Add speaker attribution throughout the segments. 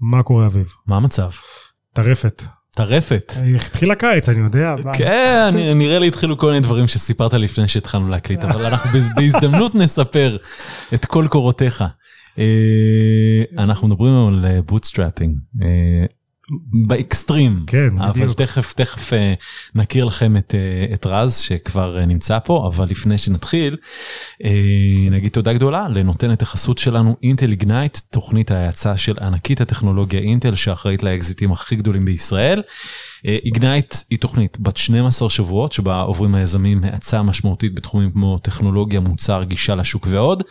Speaker 1: מה קורה אביב?
Speaker 2: מה המצב?
Speaker 1: טירפת.
Speaker 2: טירפת.
Speaker 1: התחיל הקיץ, אני יודע.
Speaker 2: כן, נראה לי התחילו כל מיני דברים שסיפרת לפני שהתחלנו להקליט, אבל אנחנו בהזדמנות נספר את כל קורותיך. אה, אנחנו מדברים על bootstrapping. באקסטרים,
Speaker 1: כן,
Speaker 2: אבל
Speaker 1: בדיוק.
Speaker 2: תכף תכף אה, נכיר לכם את, אה, את רז שכבר אה, נמצא פה, אבל לפני שנתחיל, נגיד תודה גדולה לנותנת החסות שלנו Intel Ignite, תוכנית ההאצה של ענקית הטכנולוגיה אינטל שאחראית לאקזיטים הכי גדולים בישראל. Ignite היא תוכנית בת 12 שבועות שבה עוברים היזמים האצה משמעותית בתחומים כמו טכנולוגיה, מוצר, גישה לשוק ועוד.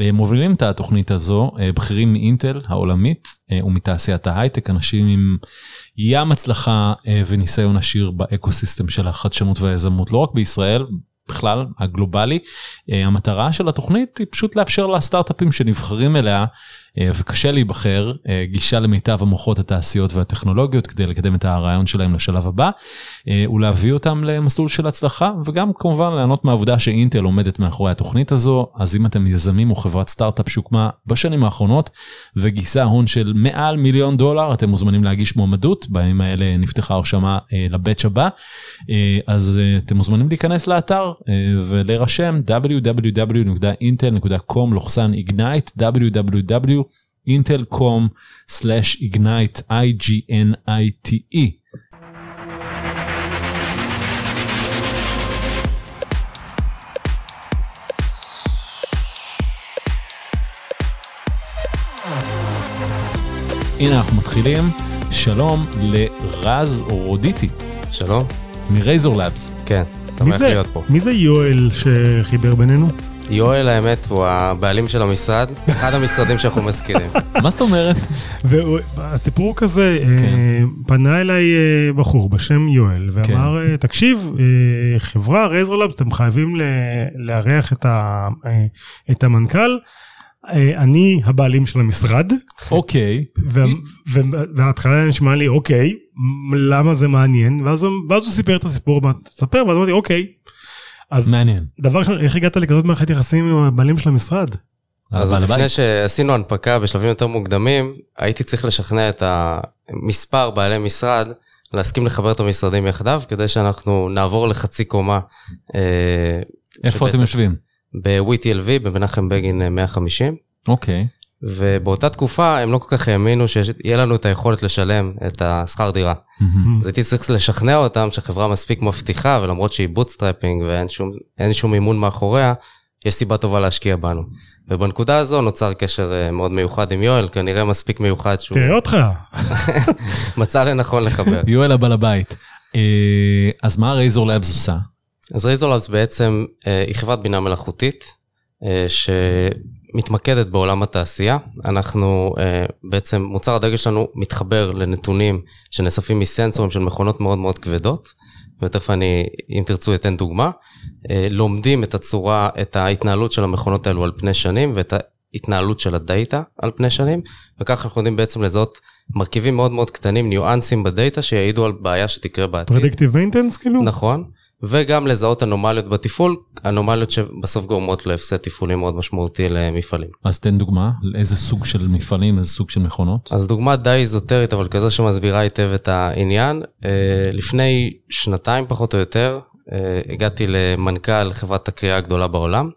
Speaker 2: אה, מובילים את התוכנית הזו אה, בכירים מאינטל העולמית אה, ומתעשיית ההייטק, אנשים עם ים הצלחה וניסיון עשיר באקוסיסטם של החדשנות והיזמות, לא רק בישראל, בכלל, הגלובלי. המטרה של התוכנית היא פשוט לאפשר לסטארט-אפים שנבחרים אליה וקשה להיבחר, אה, גישה למיטב המוחות התעשיות והטכנולוגיות כדי לקדם את הרעיון שלהם לשלב הבא, אה, ולהביא אותם למסלול של הצלחה, וגם כמובן ליהנות מהעובדה שאינטל עומדת מאחורי התוכנית הזו, אז אם אתם יזמים או חברת סטארט-אפ שהוקמה בשנים האחרונות וגייסה הון של מעל מיליון דולר, אתם מוזמנים להגיש מועמדות, בימים האלה נפתחה הרשמה אה, לבאץ' הבא, אה, אז אה, אתם מוזמנים להיכנס לאתר אה, ולהירשם www.intel.com/ignite www. intel.com/ignite i-g-n-i-t-e. הנה אנחנו מתחילים, שלום לרז רודיטי
Speaker 3: שלום.
Speaker 2: מ Razor
Speaker 3: Labs.
Speaker 1: כן,
Speaker 3: שמח להיות פה.
Speaker 1: מי זה יואל שחיבר בינינו?
Speaker 3: יואל האמת הוא הבעלים של המשרד, אחד המשרדים שאנחנו מזכירים.
Speaker 2: מה זאת אומרת?
Speaker 1: והסיפור כזה,
Speaker 2: כן.
Speaker 1: אה, פנה אליי אה, בחור בשם יואל ואמר, אה, תקשיב, חברה Razor Labs, אתם חייבים ל- לארח את המנכ"ל. אני הבעלים של המשרד,
Speaker 2: אוקיי,
Speaker 1: וה- ו- וההתחלה נשמע לי אוקיי, למה זה מעניין, ואז הוא סיפר את הסיפור, תספר, ואז אמרתי אוקיי. אז
Speaker 2: מעניין.
Speaker 1: דבר ראשון, איך הגעת לכזאת מערכת יחסים עם הבעלים של המשרד?
Speaker 3: אז לפני שעשינו הנפקה בשלבים יותר מוקדמים, הייתי צריך לשכנע את המספר בעלי משרד להסכים לחבר את המשרדים יחדיו, כדי שאנחנו נעבור לחצי קומה. אה,
Speaker 2: איפה
Speaker 3: שבעצם-
Speaker 2: אתם יושבים?
Speaker 3: ב-WTLV, במנחם בגין אה, 150.
Speaker 2: אוקיי.
Speaker 3: ובאותה תקופה הם לא כל כך האמינו שיהיה לנו את היכולת לשלם את השכר דירה. אז הייתי צריך לשכנע אותם שחברה מספיק מבטיחה, ולמרות שהיא bootstrapping ואין שום, שום מימון מאחוריה, יש סיבה טובה להשקיע בנו. ובנקודה הזו נוצר קשר אה, מאוד מיוחד עם יואל, כנראה מספיק מיוחד שהוא
Speaker 1: תראה אותך.
Speaker 3: מצא לנכון לחבר.
Speaker 2: יואל הבעל הבית. אה, אז מה Razor Labs עושה?
Speaker 3: אז Razor Labs בעצם אה, היא חברת בינה מלאכותית, אה, שמתמקדת בעולם התעשייה. אנחנו אה, בעצם, מוצר הדגל שלנו מתחבר לנתונים שנאספים מסנסורים של מכונות מאוד מאוד כבדות, ותכף אני, אם תרצו, אתן דוגמה. אה, לומדים את הצורה, את ההתנהלות של המכונות האלו על פני שנים, ואת ההתנהלות של הדאטה על פני שנים, וככה אנחנו יודעים בעצם לזהות מרכיבים מאוד מאוד קטנים, ניואנסים בדאטה, שיעידו על בעיה שתקרה בעתיד.
Speaker 1: predictive maintenance כאילו?
Speaker 3: נכון, וגם לזהות אנומליות בתפעול, אנומליות שבסוף גורמות להפסד תפעולי מאוד משמעותי למפעלים.
Speaker 2: אז תן דוגמה, איזה סוג של מפעלים, איזה סוג של מכונות.
Speaker 3: אז דוגמה די איזוטרית, אבל כזו שמסבירה היטב את העניין. אה, לפני שנתיים פחות או יותר, הגעתי למנכ"ל חברת הכרייה הגדולה בעולם,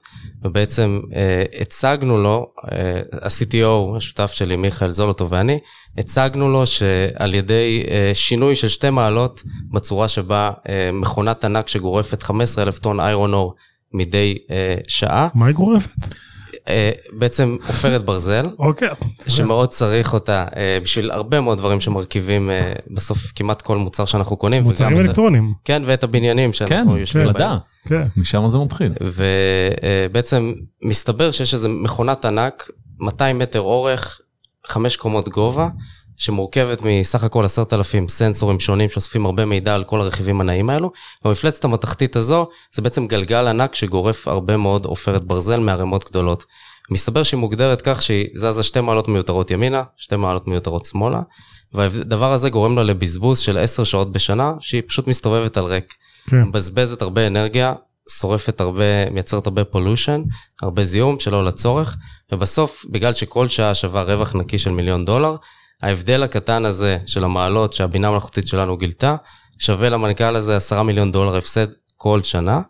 Speaker 3: ובעצם אה, הצגנו לו, אה, ה-CTO, השותף שלי, מיכאל זולוטו ואני, הצגנו לו שעל ידי אה, שינוי של שתי מעלות בצורה שבה אה, מכונת ענק שגורפת 15,000 טון איירון אור מדי אה, שעה,
Speaker 1: מה היא גורפת?
Speaker 3: אה, בעצם עופרת ברזל,
Speaker 1: אוקיי.
Speaker 3: שמאוד צריך אותה אה, בשביל הרבה מאוד דברים שמרכיבים אה, בסוף כמעט כל מוצר שאנחנו קונים.
Speaker 1: מוצרים אלקטרוניים.
Speaker 3: כן, ואת הבניינים
Speaker 2: כן,
Speaker 3: שאנחנו יושבים בהם.
Speaker 1: כן.
Speaker 2: משם זה מתחיל.
Speaker 3: ובעצם מסתבר שיש איזו מכונת ענק, 200 מטר אורך, 5 קומות גובה, שמורכבת מסך הכל 10,000 סנסורים שונים שאוספים הרבה מידע על כל הרכיבים הנעים האלו, והמפלצת המתכתית הזו זה בעצם גלגל ענק שגורף הרבה מאוד עופרת ברזל מערימות גדולות. מסתבר שהיא מוגדרת כך שהיא זזה שתי מעלות מיותרות ימינה, שתי מעלות מיותרות שמאלה, והדבר הזה גורם לה לבזבוז של 10 שעות בשנה, שהיא פשוט מסתובבת על ריק.
Speaker 1: כן.
Speaker 3: מבזבזת הרבה אנרגיה, שורפת הרבה, מייצרת הרבה pollution, הרבה זיהום שלא לצורך, ובסוף, בגלל שכל שעה שווה רווח נקי של מיליון דולר, ההבדל הקטן הזה של המעלות שהבינה המלאכותית שלנו גילתה, שווה למנכ"ל הזה 10 מיליון דולר הפסד כל שנה,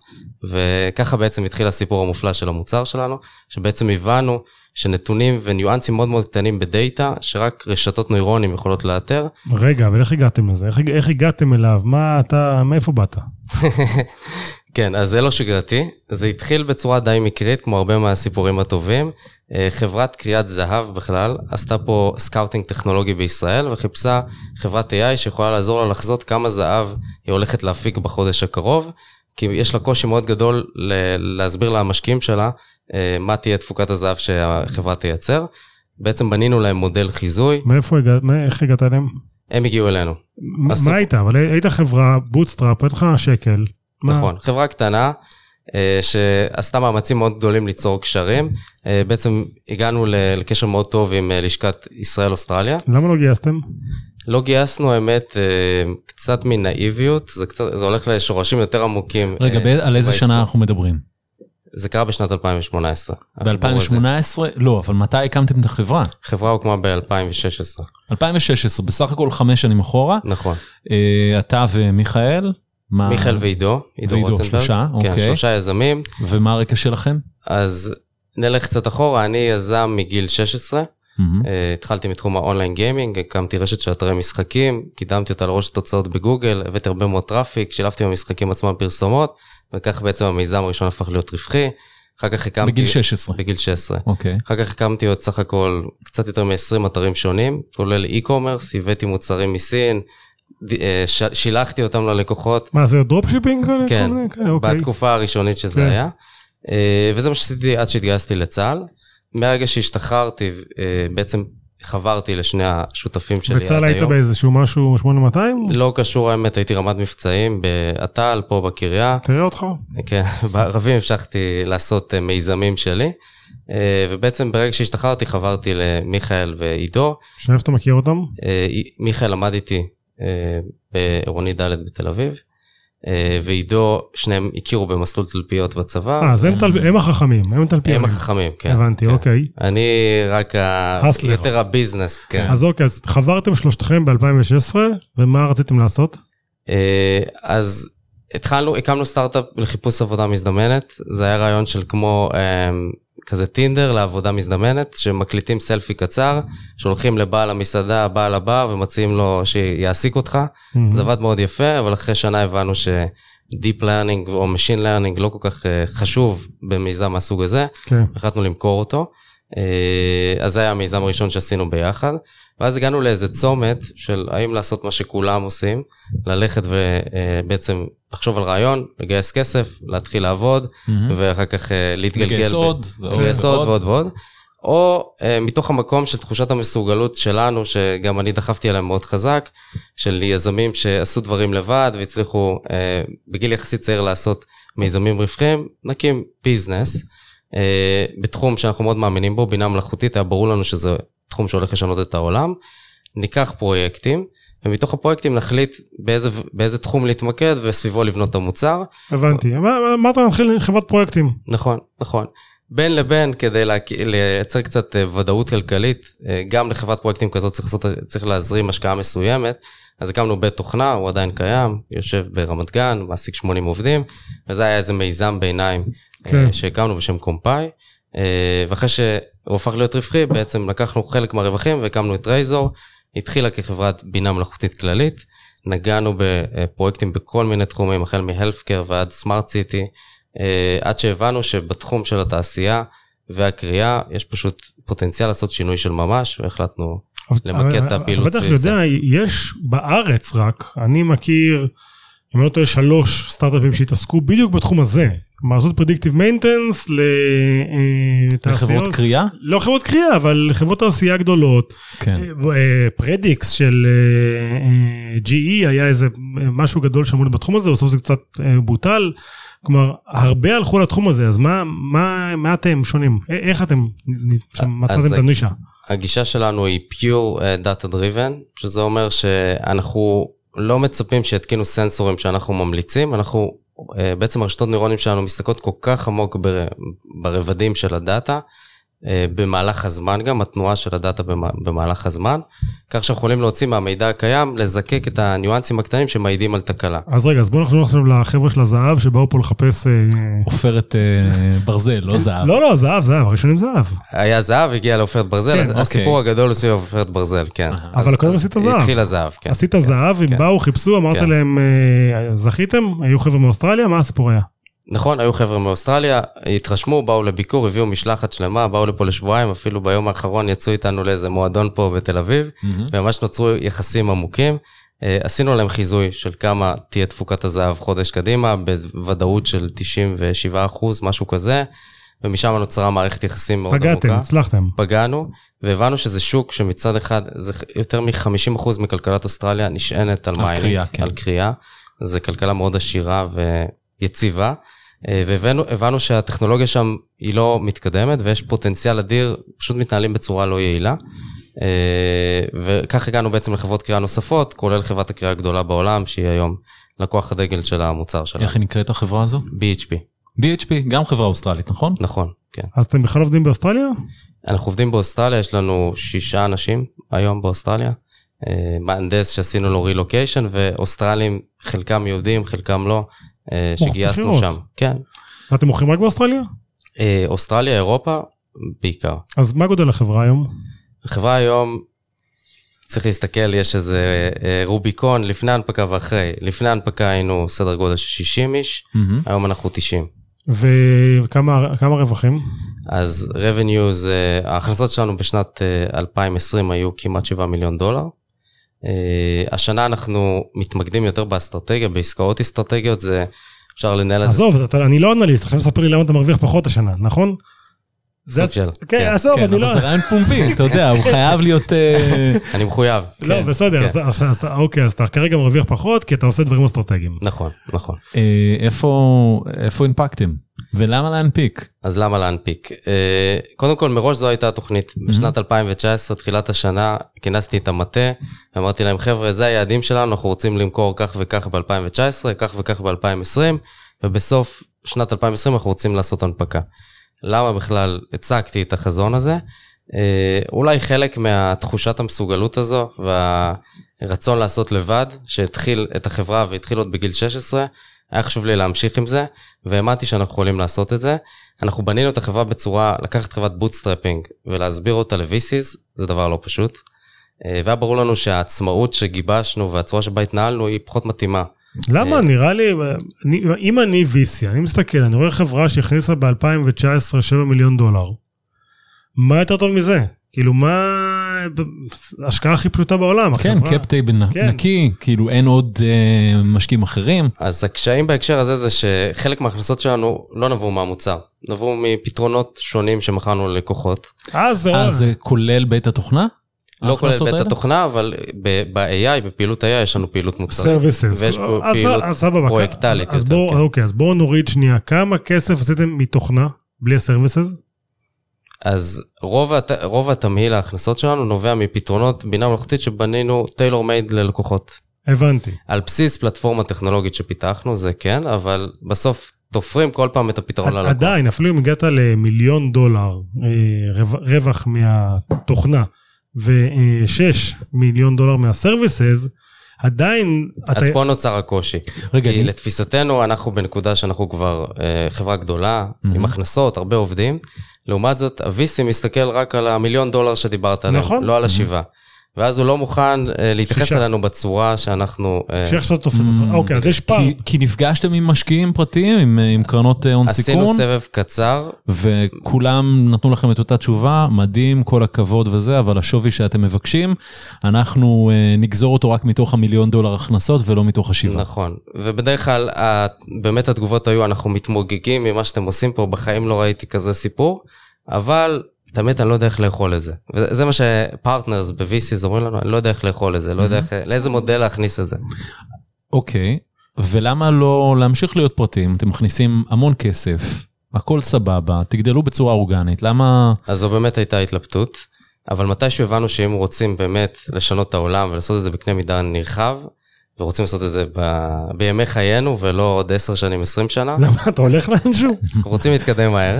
Speaker 3: וככה בעצם התחיל הסיפור המופלא של המוצר שלנו, שבעצם הבנו שנתונים וניואנסים מאוד מאוד קטנים בדאטה, שרק רשתות נוירונים יכולות לאתר.
Speaker 1: רגע, אבל איך הגעתם לזה? איך, איך הגעתם אליו? מה אתה, מאיפה באת?
Speaker 3: כן, אז זה לא שגרתי. זה התחיל בצורה די מקרית, כמו הרבה מהסיפורים הטובים. אה, חברת כריית זהב בכלל עשתה פה scouting טכנולוגי בישראל, וחיפשה חברת AI שיכולה לעזור לה לחזות כמה זהב היא הולכת להפיק בחודש הקרוב, כי יש לה קושי מאוד גדול להסביר למשקיעים שלה אה, מה תהיה תפוקת הזהב שהחברה תייצר. בעצם בנינו להם מודל חיזוי.
Speaker 1: מאיפה הגעת? איך הגעת אליהם?
Speaker 3: הם הגיעו אלינו.
Speaker 1: מה היית? אבל היית חברה bootstrap, אין לך שקל.
Speaker 3: נכון, חברה קטנה אה, שעשתה מאמצים מאוד גדולים ליצור קשרים. אה, בעצם הגענו לקשר מאוד טוב עם לשכת ישראל-אוסטרליה.
Speaker 1: למה לא גייסתם?
Speaker 3: לא גייסנו, האמת, קצת מנאיביות, זה, קצת, זה הולך לשורשים יותר עמוקים.
Speaker 2: רגע, על איזה שנה אנחנו מדברים?
Speaker 3: זה קרה בשנת 2018.
Speaker 2: ב-2018? לא, אבל מתי הקמתם את החברה?
Speaker 3: החברה הוקמה ב-2016.
Speaker 2: 2016, בסך הכל חמש שנים אחורה.
Speaker 3: נכון.
Speaker 2: אתה ומיכאל?
Speaker 3: מה... מיכאל ועידו,
Speaker 2: עידו רוזנברג. שלושה,
Speaker 3: כן,
Speaker 2: אוקיי.
Speaker 3: שלושה יזמים.
Speaker 2: ומה הרקע שלכם?
Speaker 3: אז נלך קצת אחורה, אני יזם מגיל 16. Mm-hmm. Uh, התחלתי מתחום ה online gaming, הקמתי רשת של אתרי משחקים, קידמתי אותה לראש התוצאות בגוגל, הבאתי הרבה מאוד traffic, שילבתי במשחקים עצמם פרסומות. וכך בעצם המיזם הראשון הפך להיות רווחי. אחר כך הקמתי...
Speaker 2: בגיל 16.
Speaker 3: בגיל 16.
Speaker 2: אוקיי.
Speaker 3: אחר כך הקמתי עוד סך הכל קצת יותר מ-20 אתרים שונים, כולל e-commerce, הבאתי מוצרים מסין. שילחתי אותם ללקוחות.
Speaker 1: מה, זה dropshipping?
Speaker 3: כן, אוקיי. בתקופה הראשונית שזה כן. היה. אה, וזה מה שעשיתי עד שהתגייסתי לצה"ל. מהרגע שהשתחררתי, אה, בעצם חברתי לשני השותפים שלי עד היום.
Speaker 1: בצה"ל היית באיזשהו משהו 8200?
Speaker 3: לא קשור האמת, הייתי רמ"ד מבצעים באט"ל, פה בקריה.
Speaker 1: תראה אותך.
Speaker 3: כן, בערבים המשכתי לעשות אה, מיזמים שלי. אה, ובעצם ברגע שהשתחררתי חברתי למיכאל ועידו.
Speaker 1: שאיפה אתה מכיר אותם?
Speaker 3: אה, מיכאל למד איתי בעירוני ד' בתל אביב. אה, ועידו, שניהם הכירו במסלול תלפיות בצבא.
Speaker 1: אה, אז הם, תל... הם החכמים, הם תלפיות.
Speaker 3: הם החכמים, כן.
Speaker 1: הבנתי,
Speaker 3: כן.
Speaker 1: אוקיי.
Speaker 3: אני רק ה... יותר הביזנס, כן.
Speaker 1: אז אוקיי, אז חברתם שלושתכם ב-2016, ומה רציתם לעשות?
Speaker 3: אה, אז התחלנו, הקמנו סטארט-אפ לחיפוש עבודה מזדמנת, זה היה רעיון של כמו אה, כזה טינדר לעבודה מזדמנת, שמקליטים סלפי קצר, שולחים לבעל המסעדה, בעל הבר, ומציעים לו שיעסיק אותך. Mm-hmm. זה עבד מאוד יפה, אבל אחרי שנה הבנו ש-Deep Learning או Machine Learning לא כל כך uh, חשוב במיזם מהסוג הזה. כן. החלטנו למכור אותו. Uh, אז זה היה המיזם הראשון שעשינו ביחד. ואז הגענו לאיזה צומת של האם לעשות מה שכולם עושים, ללכת ובעצם לחשוב על רעיון, לגייס כסף, להתחיל לעבוד, mm-hmm. ואחר כך אה, להתגלגל.
Speaker 2: לגייס עוד,
Speaker 3: לגייס עוד ועוד ועוד. או uh, מתוך המקום של תחושת המסוגלות שלנו, שגם אני דחפתי עליהם מאוד חזק, של יזמים שעשו דברים לבד והצליחו uh, בגיל יחסית צעיר לעשות מיזמים רווחים, נקים ביזנס. uh, בתחום שאנחנו מאוד מאמינים בו, בינה מלאכותית, היה ברור לנו שזה תחום שהולך לשנות את העולם. ניקח פרויקטים, ומתוך הפרויקטים נחליט באיזה, באיזה תחום להתמקד וסביבו לבנות את המוצר.
Speaker 1: הבנתי, אמרת נתחיל עם חברת פרויקטים.
Speaker 3: נכון, נכון. בין לבין כדי לייצר קצת אה, ודאות כלכלית, אה, גם לחברת פרויקטים כזאת צריך, לעשות, צריך להזרים השקעה מסוימת. אז הקמנו בית תוכנה, הוא עדיין קיים, יושב ברמת גן, מעסיק 80 עובדים, וזה היה איזה מיזם ביניים אה, כן. שהקמנו בשם קומפאי. ואחרי שהוא הפך להיות רווחי, בעצם לקחנו חלק מהרווחים והקמנו את רייזור, התחילה כחברת בינה מלאכותית כללית, נגענו בפרויקטים בכל מיני תחומים, החל מ-Healthcare ועד City, אה, עד שהבנו שבתחום של התעשייה והקריאה יש פשוט פוטנציאל לעשות שינוי של ממש, והחלטנו למקד את הפעילות
Speaker 1: סביב זה. אתה בטח יודע, יש בארץ רק, אני מכיר, אם לא טועה, שלוש סטארט-אפים שהתעסקו בדיוק בתחום הזה. כלומר, לעשות predictive maintenance
Speaker 2: לתעשיות. לחברות כרייה?
Speaker 1: לא חברות כרייה, אבל לחברות תעשייה גדולות.
Speaker 2: כן.
Speaker 1: Predix של GE היה איזה משהו גדול שאמרו בתחום הזה, בסוף זה קצת בוטל. כלומר, הרבה הלכו לתחום הזה, אז מה, מה, מה אתם שונים? איך אתם מצאתם את הנישה?
Speaker 3: הגישה שלנו היא pure data driven, שזה אומר שאנחנו לא מצפים שיתקינו סנסורים שאנחנו ממליצים, אנחנו בעצם הרשתות נוירונים שלנו מסתכלות כל כך עמוק ברבדים של הדאטה, אה, במהלך הזמן גם, התנועה של הדאטה במהלך הזמן, כך שאנחנו יכולים להוציא מהמידע הקיים, לזקק את הניואנסים הקטנים שמעידים על תקלה.
Speaker 1: אז רגע, אז בואו נחזור עכשיו לחבר'ה של הזהב שבאו פה לחפש... אה,
Speaker 2: עופרת אה, ברזל, לא זהב.
Speaker 1: לא, לא, זהב, זהב, הראשונים זהב.
Speaker 3: היה זהב, הגיע לעופרת ברזל,
Speaker 1: כן,
Speaker 3: הסיפור
Speaker 2: אוקיי.
Speaker 3: הגדול הוא סביב עופרת ברזל, כן.
Speaker 1: אבל קודם עשית זהב.
Speaker 3: התחיל הזהב, כן.
Speaker 1: עשית זהב, הם
Speaker 3: כן.
Speaker 1: באו, חיפשו, אמרת
Speaker 3: כן.
Speaker 1: להם, אה, זכיתם? היו חבר'ה מאוסטרליה? מה הסיפור היה?
Speaker 3: נכון, היו חבר'ה מאוסטרליה, התרשמו, באו לביקור, הביאו משלחת שלמה, באו לפה לשבועיים, אפילו ביום האחרון יצאו איתנו לאיזה מועדון פה בתל אביב,
Speaker 2: מהמם.
Speaker 3: וממש נוצרו יחסים עמוקים. אה, עשינו להם חיזוי של כמה תהיה תפוקת הזהב חודש קדימה, בוודאות של 97 אחוז, משהו כזה, ומשם נוצרה מערכת יחסים מאוד עמוקה.
Speaker 1: פגעתם, הצלחתם.
Speaker 3: פגענו, והבנו שזה שוק שמצד אחד, זה יותר מ-50% מכלכלת אוסטרליה נשענת על
Speaker 2: על mining, כן.
Speaker 3: על כרייה. זו כלכלה מאוד עשירה ויציבה, והבנו הבנו שהטכנולוגיה שם היא לא מתקדמת, ויש פוטנציאל אדיר, פשוט מתנהלים בצורה לא יעילה. אה, וכך הגענו בעצם לחברות כרייה נוספות, כולל חברת הכרייה הגדולה בעולם, שהיא היום לקוח הדגל של המוצר שלנו,
Speaker 2: איך היא נקראת החברה הזו?
Speaker 3: BHP,
Speaker 2: BHP, גם חברה אוסטרלית, נכון?
Speaker 3: נכון, כן.
Speaker 1: אז אתם בכלל עובדים באוסטרליה?
Speaker 3: אנחנו עובדים באוסטרליה, יש לנו שישה אנשים היום באוסטרליה. אה, מהנדס שעשינו לו רילוקיישן, ואוסטרלים, חלקם יהודים, חלקם לא, אה, שגייסנו
Speaker 1: בחירות.
Speaker 3: שם. כן.
Speaker 1: ואתם מוכרים רק באוסטרליה?
Speaker 3: אה, אוסטרליה, אירופה, בעיקר.
Speaker 1: אז מה גודל החברה היום?
Speaker 3: החברה היום, צריך להסתכל, יש איזה אה, רוביקון לפני ההנפקה ואחרי. לפני ההנפקה היינו סדר גודל של 60 איש,
Speaker 2: מהמם.
Speaker 3: היום אנחנו 90.
Speaker 1: וכמה כמה רווחים?
Speaker 3: אז revenues, אה, ההכנסות שלנו בשנת אה, 2020 היו כמעט 7 מיליון דולר. אה, השנה אנחנו מתמקדים יותר באסטרטגיה, בעסקאות אסטרטגיות, זה אפשר לנהל על זה
Speaker 1: עזוב, אתה- אני לא אנליסט, עכשיו תספר לי למה אתה מרוויח פחות השנה, נכון?
Speaker 3: סוג של,
Speaker 1: כן,
Speaker 3: כן.
Speaker 1: עזוב,
Speaker 2: כן,
Speaker 1: אני לא...
Speaker 2: זה רעיון פומבי, אתה יודע, הוא חייב להיות... אה,
Speaker 3: אני מחויב.
Speaker 1: לא,
Speaker 3: כן,
Speaker 1: בסדר,
Speaker 3: כן.
Speaker 1: אז- אז- אז- אוקיי, אז אתה כרגע מרוויח פחות כי אתה עושה דברים אסטרטגיים.
Speaker 3: נכון, נכון.
Speaker 2: אה, איפה איפה הנפקתם? ולמה להנפיק?
Speaker 3: אז למה להנפיק? אה, קודם כל, מראש זו הייתה התוכנית. בשנת 2019, תחילת השנה, כינסתי את המטה, אמרתי להם, חבר'ה, זה היעדים שלנו, אנחנו רוצים למכור כך וכך ב-2019, כך וכך ב-2020, ובסוף שנת 2020 אנחנו רוצים לעשות הנפקה. למה בכלל הצגתי את החזון הזה? אה, אולי חלק מהתחושת המסוגלות הזו והרצון לעשות לבד, שהתחיל את החברה והתחיל עוד בגיל 16, היה חשוב לי להמשיך עם זה, והאמנתי שאנחנו יכולים לעשות את זה. אנחנו בנינו את החברה בצורה, לקחת חברת bootstrapping ולהסביר אותה ל-VCs, זה דבר לא פשוט. אה, והיה ברור לנו שהעצמאות שגיבשנו והצורה שבה התנהלנו היא פחות מתאימה.
Speaker 1: למה?
Speaker 3: אה.
Speaker 1: נראה לי, אני- אם אני VC, אני מסתכל, אני רואה חברה שהכניסה ב-2019 7 מיליון דולר. מה יותר טוב מזה? כאילו, מה ההשקעה הכי פשוטה בעולם?
Speaker 2: כן, table
Speaker 1: כן.
Speaker 2: נקי, כאילו אין עוד אה, משקיעים אחרים.
Speaker 3: אז הקשיים בהקשר הזה זה שחלק מההכנסות שלנו לא נבעו מהמוצר, נבעו מפתרונות שונים שמכרנו ללקוחות.
Speaker 1: אה, זה...
Speaker 2: אה, זה כולל בית התוכנה?
Speaker 3: לא כולל בית
Speaker 2: האלה?
Speaker 3: התוכנה, אבל ב- ב-AI, בפעילות AI, יש לנו פעילות מוצרית.
Speaker 1: services.
Speaker 3: ויש פה
Speaker 1: אז-
Speaker 3: פעילות. פרויקטלית
Speaker 1: אז
Speaker 3: יותר, כן.
Speaker 1: אוקיי, אז בואו נוריד שנייה. כמה כסף עשיתם מתוכנה בלי ה services?
Speaker 3: אז רוב, הת... רוב התמהיל ההכנסות שלנו נובע מפתרונות בינה מלאכותית שבנינו tailor made ללקוחות.
Speaker 1: הבנתי.
Speaker 3: על בסיס פלטפורמה טכנולוגית שפיתחנו, זה כן, אבל בסוף תופרים כל פעם את הפתרון ללקוח.
Speaker 1: עדיין, אפילו אם הגעת למיליון דולר אה, רו- רווח מהתוכנה ו-6 מיליון דולר מהסרוויסס, עדיין...
Speaker 3: אז
Speaker 1: אתה-
Speaker 3: פה נוצר הקושי.
Speaker 2: רגע,
Speaker 3: כי
Speaker 2: אני-
Speaker 3: לתפיסתנו, אנחנו בנקודה שאנחנו כבר אה, חברה גדולה,
Speaker 2: Mhm.
Speaker 3: עם הכנסות, הרבה עובדים. לעומת זאת, ה-VC מסתכל רק על המיליון דולר שדיברת עליהם,
Speaker 1: נכון.
Speaker 3: לא על השבעה. ואז הוא לא מוכן אה, להתייחס
Speaker 1: שישה.
Speaker 3: אלינו בצורה שאנחנו...
Speaker 1: שאיך שאתה תופס את זה. אוקיי, אז יש פער.
Speaker 2: כי- כי נפגשתם עם משקיעים פרטיים, עם, אה, עם קרנות אה, הון
Speaker 3: עשינו
Speaker 2: סיכון,
Speaker 3: סבב קצר,
Speaker 2: וכולם נתנו לכם את אותה תשובה, מדהים, כל הכבוד וזה, אבל השווי שאתם מבקשים, אנחנו אה, נגזור אותו רק מתוך המיליון דולר הכנסות ולא מתוך השבעה.
Speaker 3: נכון. ובדרך כלל, ה- באמת התגובות היו, אנחנו מתמוגגים ממה שאתם עושים פה, בחיים לא ראיתי כזה סיפור, אבל באמת אני לא יודע איך לאכול את זה. וזה מה שפרטנרס ב-VCs אומרים לנו, אני לא יודע איך לאכול את זה, לא יודע איך, לאיזה מודל להכניס את זה.
Speaker 2: אוקיי, ולמה לא להמשיך להיות פרטיים? אתם מכניסים המון כסף, הכל סבבה, תגדלו בצורה אורגנית, למה...
Speaker 3: אז זו באמת הייתה התלבטות, אבל מתישהו הבנו שאם רוצים באמת לשנות את העולם ולעשות את זה בקנה מידה נרחב, ורוצים לעשות את זה ב... בימי חיינו ולא עוד 10 שנים, 20 שנה.
Speaker 1: למה אתה הולך לאנשהו?
Speaker 3: אנחנו רוצים להתקדם מהר.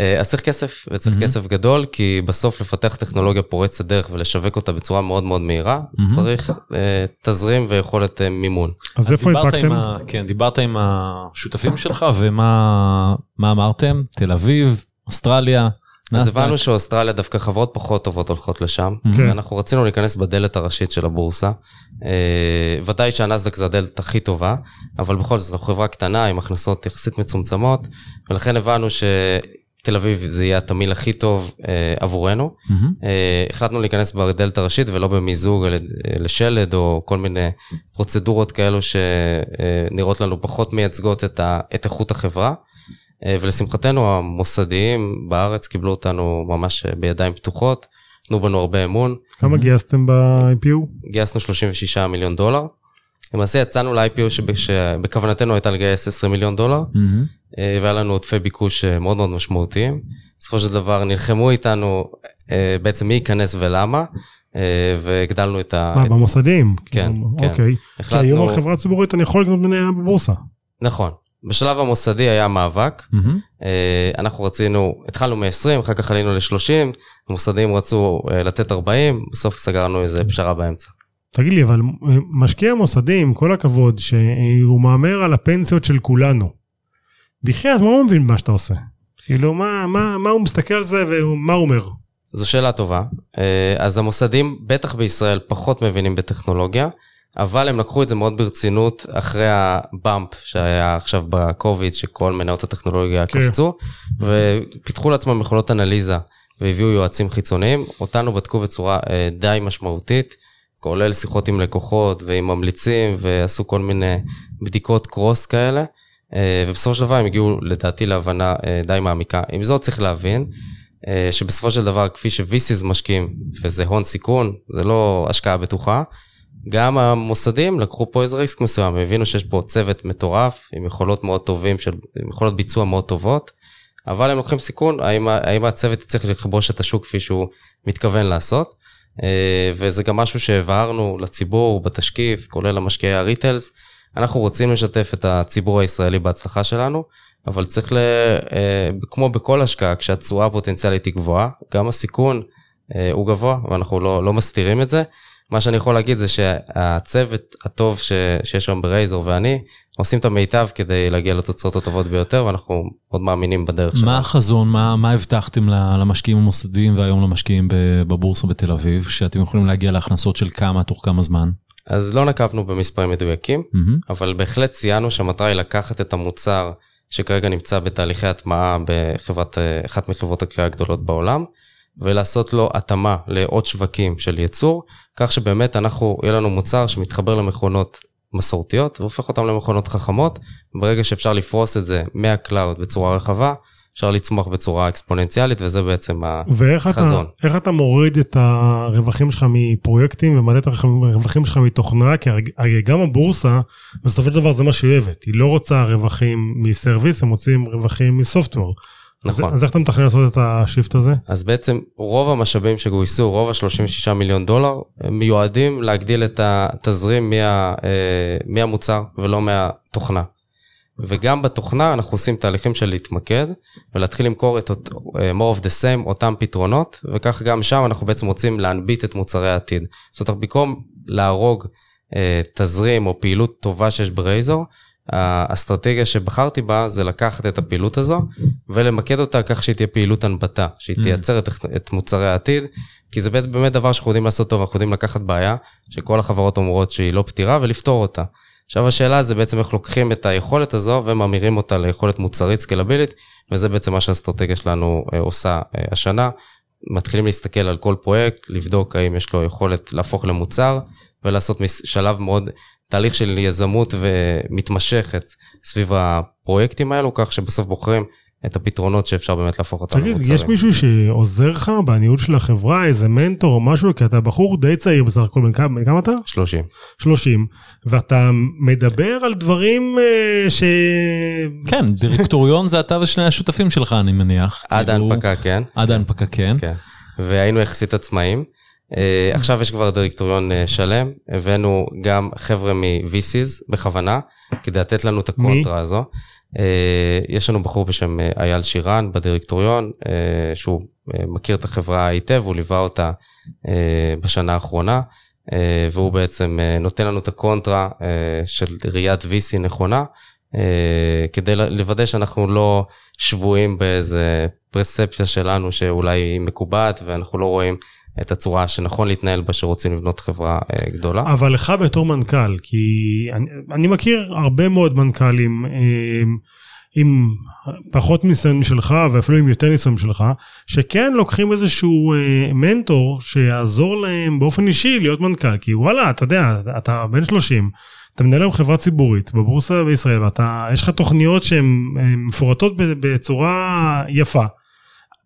Speaker 3: אה, אז צריך כסף, וצריך כסף גדול, כי בסוף לפתח טכנולוגיה פורצת דרך ולשווק אותה בצורה מאוד מאוד מהירה, צריך אה, תזרים ויכולת אה, מימון.
Speaker 1: אז איפה
Speaker 2: דיברת עם
Speaker 1: הנפקתם?
Speaker 2: ה- כן, דיברת עם השותפים שלך ומה מה אמרתם? תל אביב, אוסטרליה,
Speaker 3: אז? הבנו שאוסטרליה דווקא חברות פחות טובות הולכות לשם,
Speaker 1: כן.
Speaker 3: ואנחנו רצינו להיכנס בדלת הראשית של הבורסה. אה, ודאי שהנסדק זה הדלת הכי טובה, אבל בכל זאת אנחנו חברה קטנה עם הכנסות יחסית מצומצמות, ולכן הבנו שתל אביב זה יהיה התמהיל הכי טוב אה, עבורנו.
Speaker 2: מהמם.
Speaker 3: אה, החלטנו להיכנס בדלת הראשית ולא במיזוג על- לשלד או כל מיני פרוצדורות כאלו שנראות לנו פחות מייצגות את, ה, את איכות החברה. אה, ולשמחתנו המוסדיים בארץ קיבלו אותנו ממש אה, בידיים פתוחות, תנו בנו הרבה אמון,
Speaker 1: כמה גייסתם ב-IPO?
Speaker 3: גייסנו 36 מיליון דולר. למעשה יצאנו ל-IPO שב- שבכוונתנו הייתה לגייס 20 מיליון דולר. אה, והיה לנו עודפי ביקוש מאוד מאוד משמעותיים. בסופו של דבר נלחמו איתנו בעצם מי ייכנס ולמה, והגדלנו את ה...
Speaker 1: מה, במוסדיים?
Speaker 3: כן,
Speaker 1: כאילו,
Speaker 3: כן.
Speaker 1: אוקיי. כי
Speaker 3: החלטנו-
Speaker 1: היום על חברה ציבורית אני יכול לקנות מניה בבורסה.
Speaker 3: נכון. בשלב המוסדי היה מאבק. אה, אנחנו רצינו, התחלנו מ-20, אחר כך עלינו ל-30, המוסדיים רצו אה, לתת 40, בסוף סגרנו איזה פשרה באמצע.
Speaker 1: תגיד לי, אבל אה, משקיע מוסדי, עם כל הכבוד, שהוא מהמר על הפנסיות של כולנו. בחייאת, מה הוא מבין במה שאתה עושה? כאילו, מה, מה, מה הוא מסתכל על זה ומה הוא אומר?
Speaker 3: זו שאלה טובה. אז המוסדים, בטח בישראל, פחות מבינים בטכנולוגיה, אבל הם לקחו את זה מאוד ברצינות אחרי הבאמפ שהיה עכשיו בקוביד, שכל מניות הטכנולוגיה
Speaker 1: כן.
Speaker 3: קפצו, ופיתחו לעצמם יכולות אנליזה, והביאו יועצים חיצוניים. אותנו בדקו בצורה אה, די משמעותית, כולל שיחות עם לקוחות ועם ממליצים, ועשו כל מיני בדיקות קרוס כאלה. אה, ובסופו של דבר הם הגיעו לדעתי להבנה אה, די מעמיקה. עם זאת צריך להבין אה, שבסופו של דבר כפי ש-VCs משקיעים, וזה הון סיכון, זה לא השקעה בטוחה, גם המוסדים לקחו פה איזה ריסק מסוים, הבינו שיש פה צוות מטורף עם יכולות מאוד טובים, של, עם יכולות ביצוע מאוד טובות, אבל הם לוקחים סיכון, האם, האם הצוות יצטרך לכבוש את השוק כפי שהוא מתכוון לעשות. אה, וזה גם משהו שהבהרנו לציבור בתשקיף, כולל המשקיעי הריטלס. אנחנו רוצים לשתף את הציבור הישראלי בהצלחה שלנו, אבל צריך, ל, אה, כמו בכל השקעה, כשהתשואה הפוטנציאלית היא גבוהה, גם הסיכון אה, הוא גבוה, ואנחנו לא, לא מסתירים את זה. מה שאני יכול להגיד זה שהצוות הטוב ש, שיש היום ברייזור ואני, עושים את המיטב כדי להגיע לתוצאות הטובות ביותר, ואנחנו מאוד מאמינים בדרך שלנו.
Speaker 2: מה החזון, מה, מה הבטחתם למשקיעים המוסדיים והיום למשקיעים בבורסה בתל אביב, שאתם יכולים להגיע להכנסות של כמה תוך כמה זמן?
Speaker 3: אז לא נקבנו במספרים מדויקים,
Speaker 2: מהמם.
Speaker 3: אבל בהחלט ציינו שהמטרה היא לקחת את המוצר שכרגע נמצא בתהליכי הטמעה בחברת, אה, מחברות הקריאה הגדולות בעולם, ולעשות לו התאמה לעוד שווקים של ייצור, כך שבאמת אנחנו, יהיה לנו מוצר שמתחבר למכונות מסורתיות והופך אותן למכונות חכמות. ברגע שאפשר לפרוס את זה מה cloud בצורה רחבה, אפשר לצמוח בצורה אקספוננציאלית, וזה בעצם
Speaker 1: ואיך אתה,
Speaker 3: החזון.
Speaker 1: אתה מוריד את הרווחים שלך מפרויקטים ומעלה את הרווחים שלך מתוכנה? כי הרי גם הבורסה, בסופו של דבר זה מה שהיא אוהבת. היא לא רוצה רווחים מ service, הם רוצים רווחים מ software.
Speaker 3: נכון.
Speaker 1: אז, אז איך אתה מתכנן לעשות את ה shift הזה?
Speaker 3: אז בעצם רוב המשאבים שגויסו, רוב ה-36 מיליון דולר, הם מיועדים להגדיל את התזרים מה, אה, מהמוצר ולא מהתוכנה. וגם בתוכנה אנחנו עושים תהליכים של להתמקד ולהתחיל למכור את אות- אה, more of the same, אותם פתרונות, וכך גם שם אנחנו בעצם רוצים להנביט את מוצרי העתיד. זאת אומרת, במקום להרוג אה, תזרים או פעילות טובה שיש ברייזור, האסטרטגיה שבחרתי בה זה לקחת את הפעילות הזו ולמקד אותה כך שהיא תהיה פעילות הנבטה, שהיא
Speaker 2: Mm.
Speaker 3: תייצר את, את מוצרי העתיד, כי זה באמת, דבר שאנחנו יודעים לעשות טוב, אנחנו יודעים לקחת בעיה שכל החברות אומרות שהיא לא פתירה ולפתור אותה. עכשיו השאלה זה בעצם איך לוקחים את היכולת הזו וממירים אותה ליכולת מוצרית סקלבילית, וזה בעצם מה שהאסטרטגיה שלנו אה, עושה אה, השנה. מתחילים להסתכל על כל פרויקט, לבדוק האם יש לו יכולת להפוך למוצר ולעשות שלב מאוד, תהליך של יזמות ומתמשכת סביב הפרויקטים האלו, כך שבסוף בוחרים את הפתרונות שאפשר באמת להפוך אותם
Speaker 1: תגיד,
Speaker 3: למוצרים.
Speaker 1: יש מישהו שעוזר לך בניהול של החברה, איזה מנטור או משהו? כי אתה בחור די צעיר בסך הכל, בן כמה כמה אתה?
Speaker 3: 30.
Speaker 1: 30, ואתה מדבר על דברים אה, ש...
Speaker 2: כן, דירקטוריון זה אתה ושני השותפים שלך, אני מניח.
Speaker 3: עד
Speaker 2: כאילו,
Speaker 3: ההנפקה, כן.
Speaker 2: עד ההנפקה, כן.
Speaker 3: כן. והיינו יחסית עצמאים. עכשיו יש כבר דירקטוריון שלם, הבאנו גם חבר'ה מ-VCs בכוונה, כדי לתת לנו את הקונטרה? הזו. יש לנו בחור בשם אייל שירן בדירקטוריון, שהוא מכיר את החברה היטב, הוא ליווה אותה בשנה האחרונה. אה, והוא בעצם אה, נותן לנו את הקונטרה אה, של ראיית VC נכונה, כדי לוודא שאנחנו לא שבויים באיזה פרספציה שלנו שאולי היא מקובעת ואנחנו לא רואים את הצורה שנכון להתנהל בה שרוצים לבנות חברה גדולה.
Speaker 1: אבל לך בתור מנכ"ל, כי אני, אני מכיר הרבה מאוד מנכ"לים עם פחות ניסיון משלך ואפילו עם יותר ניסיון משלך, שכן לוקחים איזשהו אה, מנטור שיעזור להם באופן אישי להיות מנכ"ל, כי וואלה, אתה יודע, אתה בן 30, אתה מנהל היום חברה ציבורית בבורסה בישראל, ואתה, יש לך תוכניות שהן מפורטות בצורה יפה.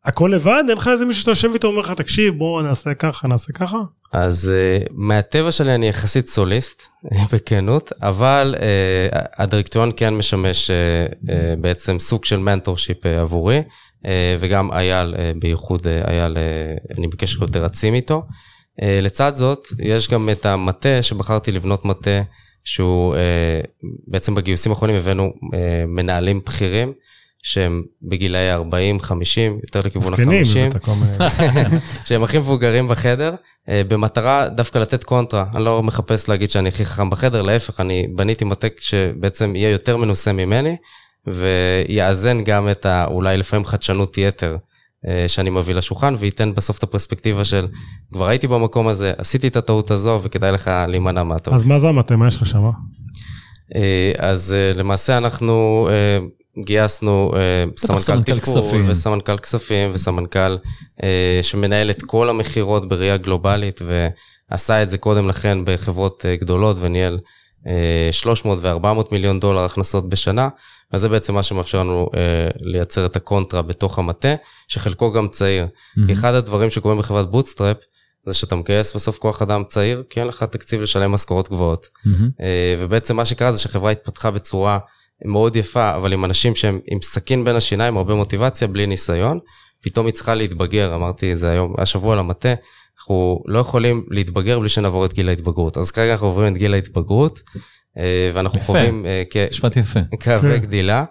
Speaker 1: הכל לבד? אין לך איזה מישהו שאתה יושב איתו ואומר לך, תקשיב, בוא נעשה ככה, נעשה ככה?
Speaker 3: אז uh, מהטבע שלי אני יחסית סוליסט, בכנות, אבל uh, הדירקטוריון כן משמש uh, uh, בעצם סוג של mentorship uh, עבורי, uh, וגם אייל, uh, בייחוד uh, אייל, uh, אני בקשר יותר רציף איתו. Uh, לצד זאת, יש גם את המטה שבחרתי לבנות מטה, שהוא uh, בעצם בגיוסים האחרונים הבאנו uh, מנהלים בכירים. שהם בגילאי 40, 50, יותר לכיוון ה-50, שהם הכי מבוגרים בחדר, אה, במטרה דווקא לתת קונטרה. אני לא מחפש להגיד שאני הכי חכם בחדר, להפך, אני בניתי מטה שבעצם יהיה יותר מנוסה ממני, ויאזן גם את האולי לפעמים חדשנות יתר אה, שאני מביא לשולחן, וייתן בסוף את הפרספקטיבה של, כבר הייתי במקום הזה, עשיתי את הטעות הזו, וכדאי לך להימנע מהטעות.
Speaker 1: אז מה זה המטה? מה יש לך שמה?
Speaker 3: אה, אז למעשה אנחנו גייסנו uh, סמנכ"ל תפעול וסמנכ"ל כספים וסמנכ"ל uh, שמנהל את כל המכירות בראייה גלובלית ועשה את זה קודם לכן בחברות uh, גדולות וניהל uh, 300 ו-400 מיליון דולר הכנסות בשנה, וזה בעצם מה שמאפשר לנו uh, לייצר את הקונטרה בתוך המטה, שחלקו גם צעיר. Mm-hmm. כי אחד הדברים שקורים בחברת bootstrap, זה שאתה מגייס בסוף כוח אדם צעיר, כי אין לך תקציב לשלם משכורות גבוהות. Mm-hmm. Uh, ובעצם מה שקרה זה שהחברה התפתחה בצורה מאוד יפה, אבל עם אנשים שהם עם סכין בין השיניים, הרבה מוטיבציה, בלי ניסיון, פתאום היא צריכה להתבגר, אמרתי את זה היום, השבוע למטה, אנחנו לא יכולים להתבגר בלי שנעבור את גיל ההתבגרות. אז כרגע אנחנו עוברים את גיל ההתבגרות, אה, ואנחנו יפה. חווים
Speaker 2: אה, משפט יפה.
Speaker 3: כאבי כן. גדילה,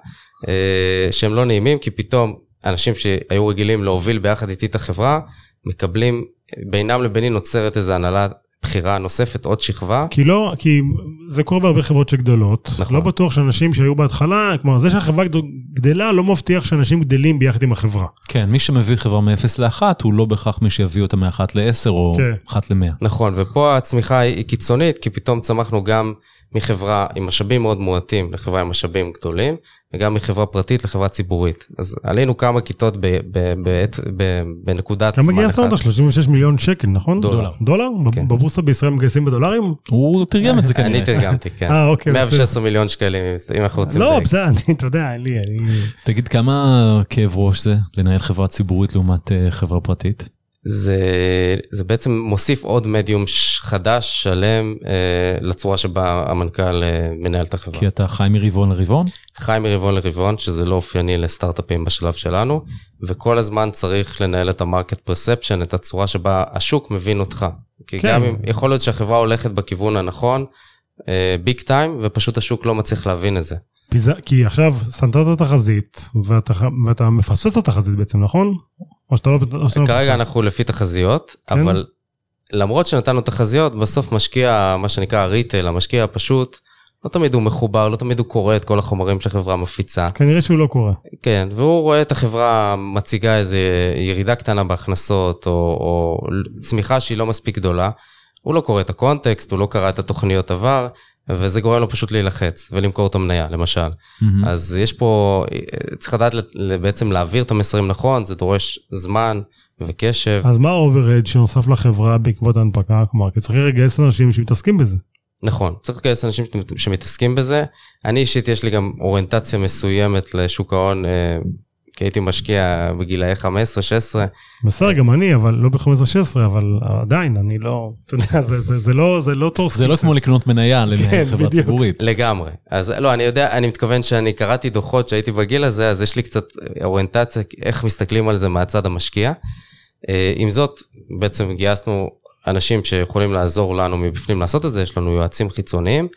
Speaker 3: אה, שהם לא נעימים, כי פתאום אנשים שהיו רגילים להוביל ביחד איתי את החברה, מקבלים, בינם לביני נוצרת איזו הנהלה בחירה נוספת, עוד שכבה.
Speaker 1: כי לא, כי זה קורה בהרבה חברות שגדלות. נכון. לא בטוח שאנשים שהיו בהתחלה, כלומר זה שהחברה גדלה לא מבטיח שאנשים גדלים ביחד עם החברה.
Speaker 2: כן, מי שמביא חברה מ-0 ל-1 הוא לא בהכרח מי שיביא אותה מ-1 ל-10 או כן. 1 ל-100.
Speaker 3: נכון, ופה הצמיחה היא קיצונית, כי פתאום צמחנו גם מחברה עם משאבים מאוד מועטים לחברה עם משאבים גדולים, וגם מחברה פרטית לחברה ציבורית. אז עלינו כמה כיתות בנקודת
Speaker 1: זמן אחת. כמה גייסת אותה? 36 מיליון שקל, נכון?
Speaker 3: דולר.
Speaker 1: דולר? כן. בבורסה בישראל מגייסים בדולרים?
Speaker 2: הוא תרגם את זה כנראה.
Speaker 3: אני תרגמתי, כן. אה, אוקיי. 116 מיליון שקלים, אם אנחנו רוצים
Speaker 1: לא, בסדר, אתה יודע, אין לי...
Speaker 2: תגיד, כמה כאב ראש זה לנהל חברה ציבורית לעומת אה, חברה פרטית?
Speaker 3: זה, זה בעצם מוסיף עוד מדיום חדש, שלם, אה, לצורה שבה המנכ"ל אה, מנהל את החברה.
Speaker 2: כי אתה חי מרבעון לרבעון?
Speaker 3: חי מרבעון לרבעון, שזה לא אופייני לסטארט-אפים בשלב שלנו, וכל הזמן צריך לנהל את ה market perception, את הצורה שבה השוק מבין אותך. כי כן. גם אם, יכול להיות שהחברה הולכת בכיוון הנכון, big uh, time, ופשוט השוק לא מצליח להבין את זה.
Speaker 1: כי עכשיו סנטרת התחזית, ואתה, ואתה מפספס את התחזית בעצם, נכון? או שאתה לא... או
Speaker 3: שאתה לא כרגע לא אנחנו לפי תחזיות, כן? אבל למרות שנתנו תחזיות, בסוף משקיע, מה שנקרא ה retail, המשקיע הפשוט, לא תמיד הוא מחובר, לא תמיד הוא קורא את כל החומרים שהחברה מפיצה.
Speaker 1: כנראה שהוא לא קורא.
Speaker 3: כן, והוא רואה את החברה מציגה איזו ירידה קטנה בהכנסות, או, או צמיחה שהיא לא מספיק גדולה. הוא לא קורא את הקונטקסט, הוא לא קרא את התוכניות עבר, וזה גורם לו פשוט להילחץ ולמכור את המניה, למשל. Mm-hmm. אז יש פה, צריך לדעת בעצם להעביר את המסרים נכון, זה דורש זמן וקשב.
Speaker 1: אז מה ה-overhead שנוסף לחברה בעקבות ההנפקה? כלומר, כי צריך לגייס אנשים שמתעסקים בזה.
Speaker 3: נכון, צריך לגייס אנשים שמתעסקים בזה. אני אישית, יש לי גם אוריינטציה מסוימת לשוק ההון אה, כי הייתי משקיע בגילאי 15-16.
Speaker 1: בסדר, גם אני, אבל לא ב-15-16, אבל עדיין, אני לא, אתה יודע, זה, זה, זה לא, זה לא תור
Speaker 2: זה לא כמו לקנות מניה לנהל כן, חברה ציבורית.
Speaker 3: לגמרי. אז לא, אני יודע, אני מתכוון שאני קראתי דוחות שהייתי בגיל הזה, אז יש לי קצת אוריינטציה, איך מסתכלים על זה מהצד המשקיע. אה, עם זאת, בעצם גייסנו אנשים שיכולים לעזור לנו מבפנים לעשות את זה, יש לנו יועצים חיצוניים,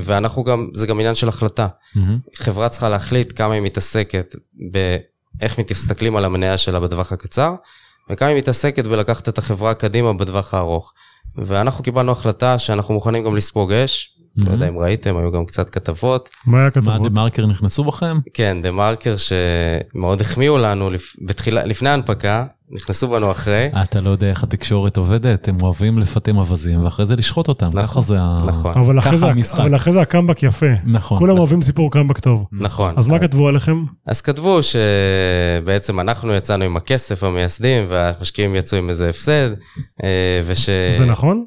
Speaker 3: ואנחנו גם, זה גם עניין של החלטה.
Speaker 2: מהמם.
Speaker 3: חברה צריכה להחליט כמה היא מתעסקת באיך מסתכלים על המניה שלה בטווח הקצר, וכמה היא מתעסקת בלקחת את החברה קדימה בטווח הארוך. ואנחנו קיבלנו החלטה שאנחנו מוכנים גם לספוג אש, לא יודע אם ראיתם, היו גם קצת כתבות.
Speaker 1: מה היה
Speaker 2: מה,
Speaker 1: כתבות?
Speaker 2: דה מרקר נכנסו בכם?
Speaker 3: כן, דה מרקר שמאוד החמיאו לנו לפ- בתחילה, לפני ההנפקה, נכנסו בנו אחרי.
Speaker 2: אתה לא יודע איך התקשורת עובדת, הם אוהבים לפטם אווזים ואחרי זה לשחוט אותם,
Speaker 3: נכון,
Speaker 2: ככה זה ה...
Speaker 3: נכון.
Speaker 1: אבל אחרי זה-
Speaker 2: המשחק.
Speaker 1: אבל אחרי זה הקאמבק יפה.
Speaker 2: נכון.
Speaker 1: כולם אוהבים סיפור קאמבק טוב.
Speaker 3: נכון.
Speaker 1: אז מה כתבו עליכם?
Speaker 3: אז כתבו שבעצם אנחנו יצאנו עם הכסף המייסדים והמשקיעים יצאו עם איזה הפסד, אה, וש...
Speaker 1: זה נכון?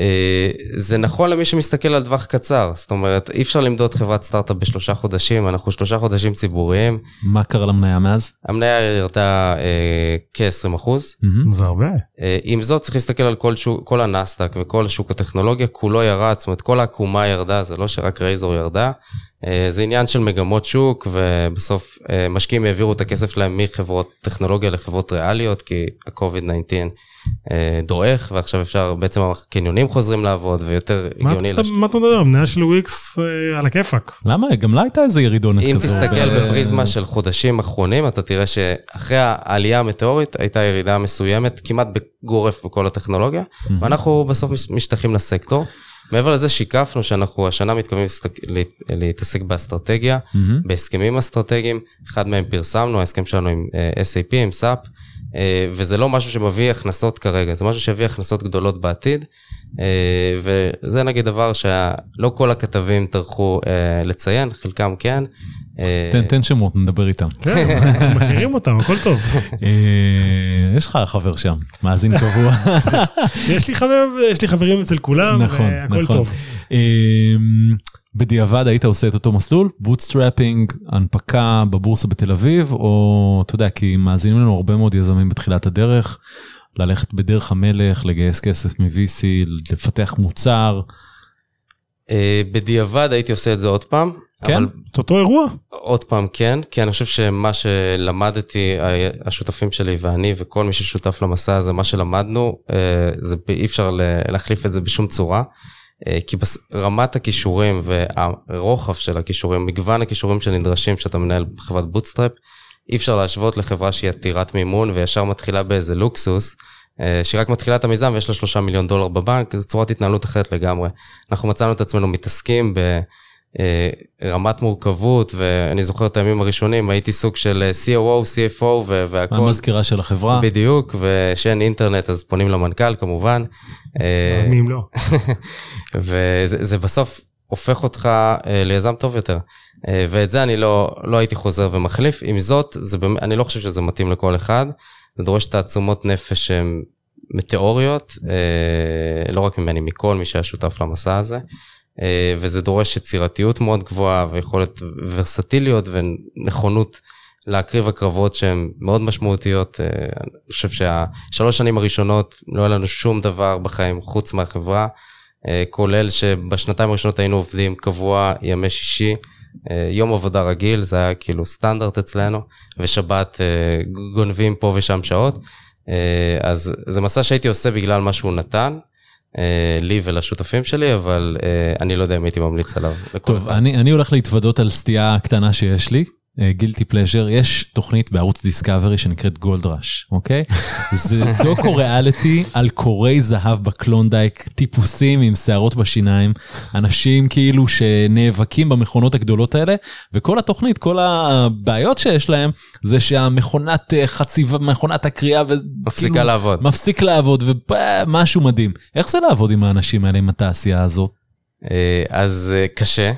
Speaker 3: אה, זה נכון למי שמסתכל על טווח קצר, זאת אומרת, אי אפשר למדוד חברת סטארט-אפ בשלושה חודשים, אנחנו שלושה חודשים ציבוריים,
Speaker 2: מה קרה למניה מאז?
Speaker 3: המניה ירדה אה, כ-20 אחוז.
Speaker 2: מהמם.
Speaker 1: זה הרבה.
Speaker 3: אה, עם זאת צריך להסתכל על כל, שוק, כל הנסדק וכל שוק הטכנולוגיה, כולו ירד, זאת אומרת כל העקומה ירדה, זה לא שרק רייזור ירדה. אה, זה עניין של מגמות שוק, ובסוף אה, משקיעים העבירו את הכסף שלהם מחברות טכנולוגיה לחברות ריאליות, כי ה-COVID-19 אה, דועך, ועכשיו אפשר, בעצם הקניונים חוזרים לעבוד, ויותר הגיוני לש...
Speaker 1: מה אתה מדבר? המניה של וויקס על הכיפאק.
Speaker 2: למה? גם לה הייתה איזה ירידונת
Speaker 3: אם
Speaker 2: כזו.
Speaker 3: תסתכל
Speaker 2: ב-
Speaker 3: בפריזמה של חודשים אחרונים, אתה תראה שאחרי העלייה המטאורית הייתה ירידה מסוימת, כמעט גורף בכל הטכנולוגיה. ואנחנו בסוף מש- משתייכים לסקטור. מעבר לזה שיקפנו שאנחנו השנה מתכוונים להתעסק באסטרטגיה,
Speaker 2: מהמם.
Speaker 3: בהסכמים אסטרטגיים, אחד מהם פרסמנו, ההסכם שלנו עם אה, SAP, עם SAP, אה, וזה לא משהו שמביא הכנסות כרגע, זה משהו שיביא הכנסות גדולות בעתיד, וזה נגיד דבר שלא כל הכתבים טרחו אה, לציין, חלקם כן. אה,
Speaker 2: תן, תן שמות, נדבר איתם.
Speaker 1: כן, אנחנו מכירים אותם, הכל טוב.
Speaker 2: אה, יש לך חבר שם, מאזין קבוע.
Speaker 1: יש לי חבר, יש לי חברים אצל כולם,
Speaker 2: נכון,
Speaker 1: והכל
Speaker 2: נכון.
Speaker 1: טוב.
Speaker 2: אה, בדיעבד היית עושה את אותו מסלול, bootstrapping, הנפקה בבורסה בתל אביב, או אתה יודע, כי מאזינים לנו הרבה מאוד יזמים בתחילת הדרך, ללכת בדרך המלך, לגייס כסף מ-VC, לפתח מוצר.
Speaker 3: אה, בדיעבד הייתי עושה את זה עוד פעם.
Speaker 2: כן?
Speaker 1: את אותו אירוע?
Speaker 3: עוד פעם כן, כי אני חושב שמה שלמדתי, השותפים שלי ואני וכל מי ששותף למסע הזה, מה שלמדנו, אה, זה אי אפשר להחליף את זה בשום צורה. אה, כי רמת הכישורים והרוחב של הכישורים, מגוון הכישורים שנדרשים כשאתה מנהל חברת bootstrap, אי אפשר להשוות לחברה שהיא עתירת מימון וישר מתחילה באיזה לוקסוס, אה, שהיא רק מתחילה את המיזם ויש לה שלושה מיליון דולר בבנק, זו צורת התנהלות אחרת לגמרי. אנחנו מצאנו את עצמנו מתעסקים ב... אה, מורכבות, ואני זוכר את הימים הראשונים, הייתי סוג של אה, COO, CFO ו- והכל.
Speaker 2: המזכירה של החברה.
Speaker 3: בדיוק, ושאין אינטרנט אז פונים למנכ"ל כמובן.
Speaker 1: מי אם לא?
Speaker 3: וזה זה בסוף הופך אותך ליזם טוב יותר. אה, ואת זה אני לא, לא הייתי חוזר ומחליף. עם זאת, זה אני לא חושב שזה מתאים לכל אחד. זה דורש תעצומות נפש שהן מטאוריות, אה, לא רק ממני, מכל מי שהיה שותף למסע הזה. אה, וזה דורש יצירתיות מאוד גבוהה ויכולת ורסטיליות ונכונות להקריב הקרבות שהן מאוד משמעותיות. אני חושב שהשלוש שנים הראשונות לא היה לנו שום דבר בחיים חוץ מהחברה, כולל שבשנתיים הראשונות היינו עובדים קבוע ימי שישי, יום עבודה רגיל, זה היה כאילו סטנדרט אצלנו, ושבת אה, גונבים פה ושם שעות. אה, אז זה מסע שהייתי עושה בגלל מה שהוא נתן. אה, לי ולשותפים שלי, אבל אה, אני לא יודע אם הייתי ממליץ עליו
Speaker 2: טוב. אני, אני הולך להתוודות על סטייה קטנה שיש לי. גילטי פלז'ר, יש תוכנית בערוץ דיסקאברי שנקראת גולד ראש, אוקיי? זה דוקו ריאליטי על קורי זהב בקלונדייק, טיפוסים עם שערות בשיניים, אנשים כאילו שנאבקים במכונות הגדולות האלה, וכל התוכנית, כל הבעיות שיש להם, זה שהמכונת אה, חציבה, מכונת הקריאה, ו-
Speaker 3: מפסיקה
Speaker 2: כאילו,
Speaker 3: לעבוד.
Speaker 2: מפסיק לעבוד, ומשהו מדהים. איך זה לעבוד עם האנשים האלה, עם התעשייה הזאת?
Speaker 3: אה, אז אה, קשה,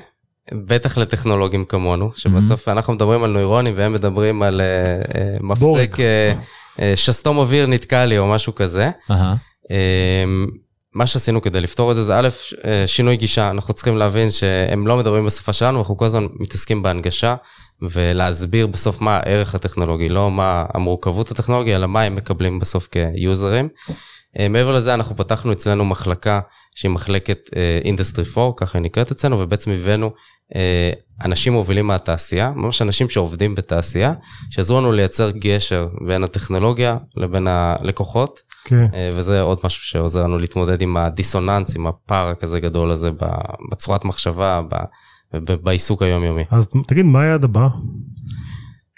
Speaker 3: בטח לטכנולוגים כמונו, שבסוף אנחנו מדברים על נוירונים והם מדברים על אה, אה, מפסק. אה, אה, שסתום אוויר נתקע לי או משהו כזה.
Speaker 2: אהה.
Speaker 3: אה, מה שעשינו כדי לפתור את זה זה א', שינוי גישה, אנחנו צריכים להבין שהם לא מדברים בשפה שלנו, אנחנו כל הזמן מתעסקים בהנגשה ולהסביר בסוף מה הערך הטכנולוגי, לא מה המורכבות הטכנולוגיה, אלא מה הם מקבלים בסוף כיוזרים. מעבר לזה, אנחנו פתחנו אצלנו מחלקה שהיא מחלקת industry 4, ככה היא נקראת אצלנו, ובעצם הבאנו אנשים מובילים מהתעשייה, ממש אנשים שעובדים בתעשייה, שעזרו לנו לייצר גשר בין הטכנולוגיה לבין הלקוחות, כן. וזה עוד משהו שעוזר לנו להתמודד עם הדיסוננס, עם הפער הכזה גדול הזה בצורת מחשבה, בעיסוק היומיומי.
Speaker 1: אז תגיד, מה היעד הבא?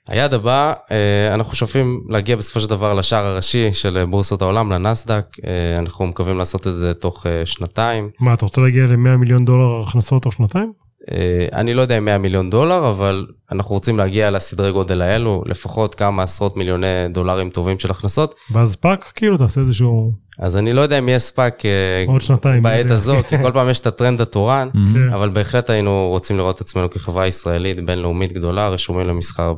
Speaker 3: היעד הבא, אה, אנחנו שואפים להגיע בסופו של דבר לשער הראשי של בורסות העולם, לנסדק, אה, אנחנו מקווים לעשות את זה תוך אה, שנתיים.
Speaker 1: מה, אתה רוצה להגיע ל-100 מיליון דולר הכנסות תוך שנתיים?
Speaker 3: אני לא יודע אם 100 מיליון דולר, אבל אנחנו רוצים להגיע לסדרי גודל האלו, לפחות כמה עשרות מיליוני דולרים טובים של הכנסות.
Speaker 1: ואז ספאק, כאילו תעשה איזשהו...
Speaker 3: אז אני לא יודע אם יהיה SPAC
Speaker 1: עוד שנתיים
Speaker 3: בעת הזו, כי כל פעם יש את הטרנד התורן, כן. אבל בהחלט היינו רוצים לראות את עצמנו כחברה ישראלית בינלאומית גדולה, רשומים למסחר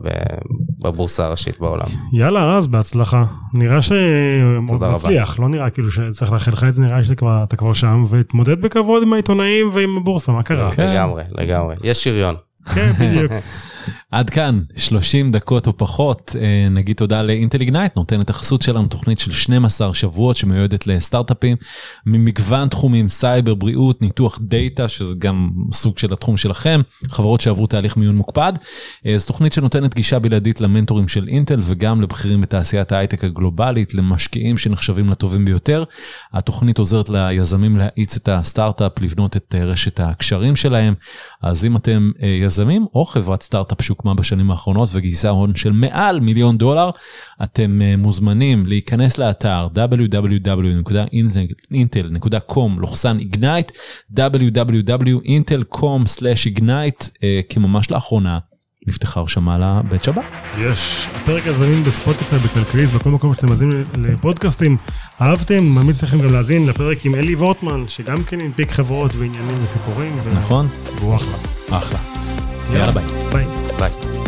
Speaker 3: בבורסה הראשית בעולם.
Speaker 1: יאללה, אז בהצלחה. נראה שמאוד מצליח, לא נראה כאילו שצריך לאחל לך את זה, נראה שאתה כבר שם, ותתמודד בכבוד עם העיתונאים ועם הבורסה, מה קרה?
Speaker 3: לגמרי, לגמרי. יש שריון.
Speaker 1: כן, בדיוק.
Speaker 2: עד כאן 30 דקות או פחות אה, נגיד תודה ל Intel Ignite נותן את החסות שלנו תוכנית של 12 שבועות שמיועדת לסטארט-אפים ממגוון תחומים סייבר בריאות ניתוח דאטה שזה גם סוג של התחום שלכם חברות שעברו תהליך מיון מוקפד. אה, זו תוכנית שנותנת גישה בלעדית למנטורים של אינטל וגם לבכירים בתעשיית ההייטק הגלובלית למשקיעים שנחשבים לטובים ביותר. התוכנית עוזרת ליזמים להאיץ את הסטארט-אפ לבנות את אה, רשת הקשרים שלהם אז אם אתם יזמים או חברת סטארט-אפ שהוקמה בשנים האחרונות וגייסה הון של מעל מיליון דולר. אתם אה, מוזמנים להיכנס לאתר www.intel.com/ignite www.intel.com/ignite אה, כי ממש לאחרונה נפתחה הרשמה לבית שבת.
Speaker 1: יש, הפרק הזה זמין בספוטיפיי, בכלכליסט, בכל מקום שאתם מאזינים לפודקאסטים. אהבתם? ממליץ לכם גם להאזין לפרק עם אלי וורטמן, שגם כן הנפיק חברות ועניינים וסיפורים.
Speaker 2: נכון.
Speaker 1: והוא אחלה.
Speaker 2: אחלה. יאללה ביי.
Speaker 1: ביי.
Speaker 3: ביי.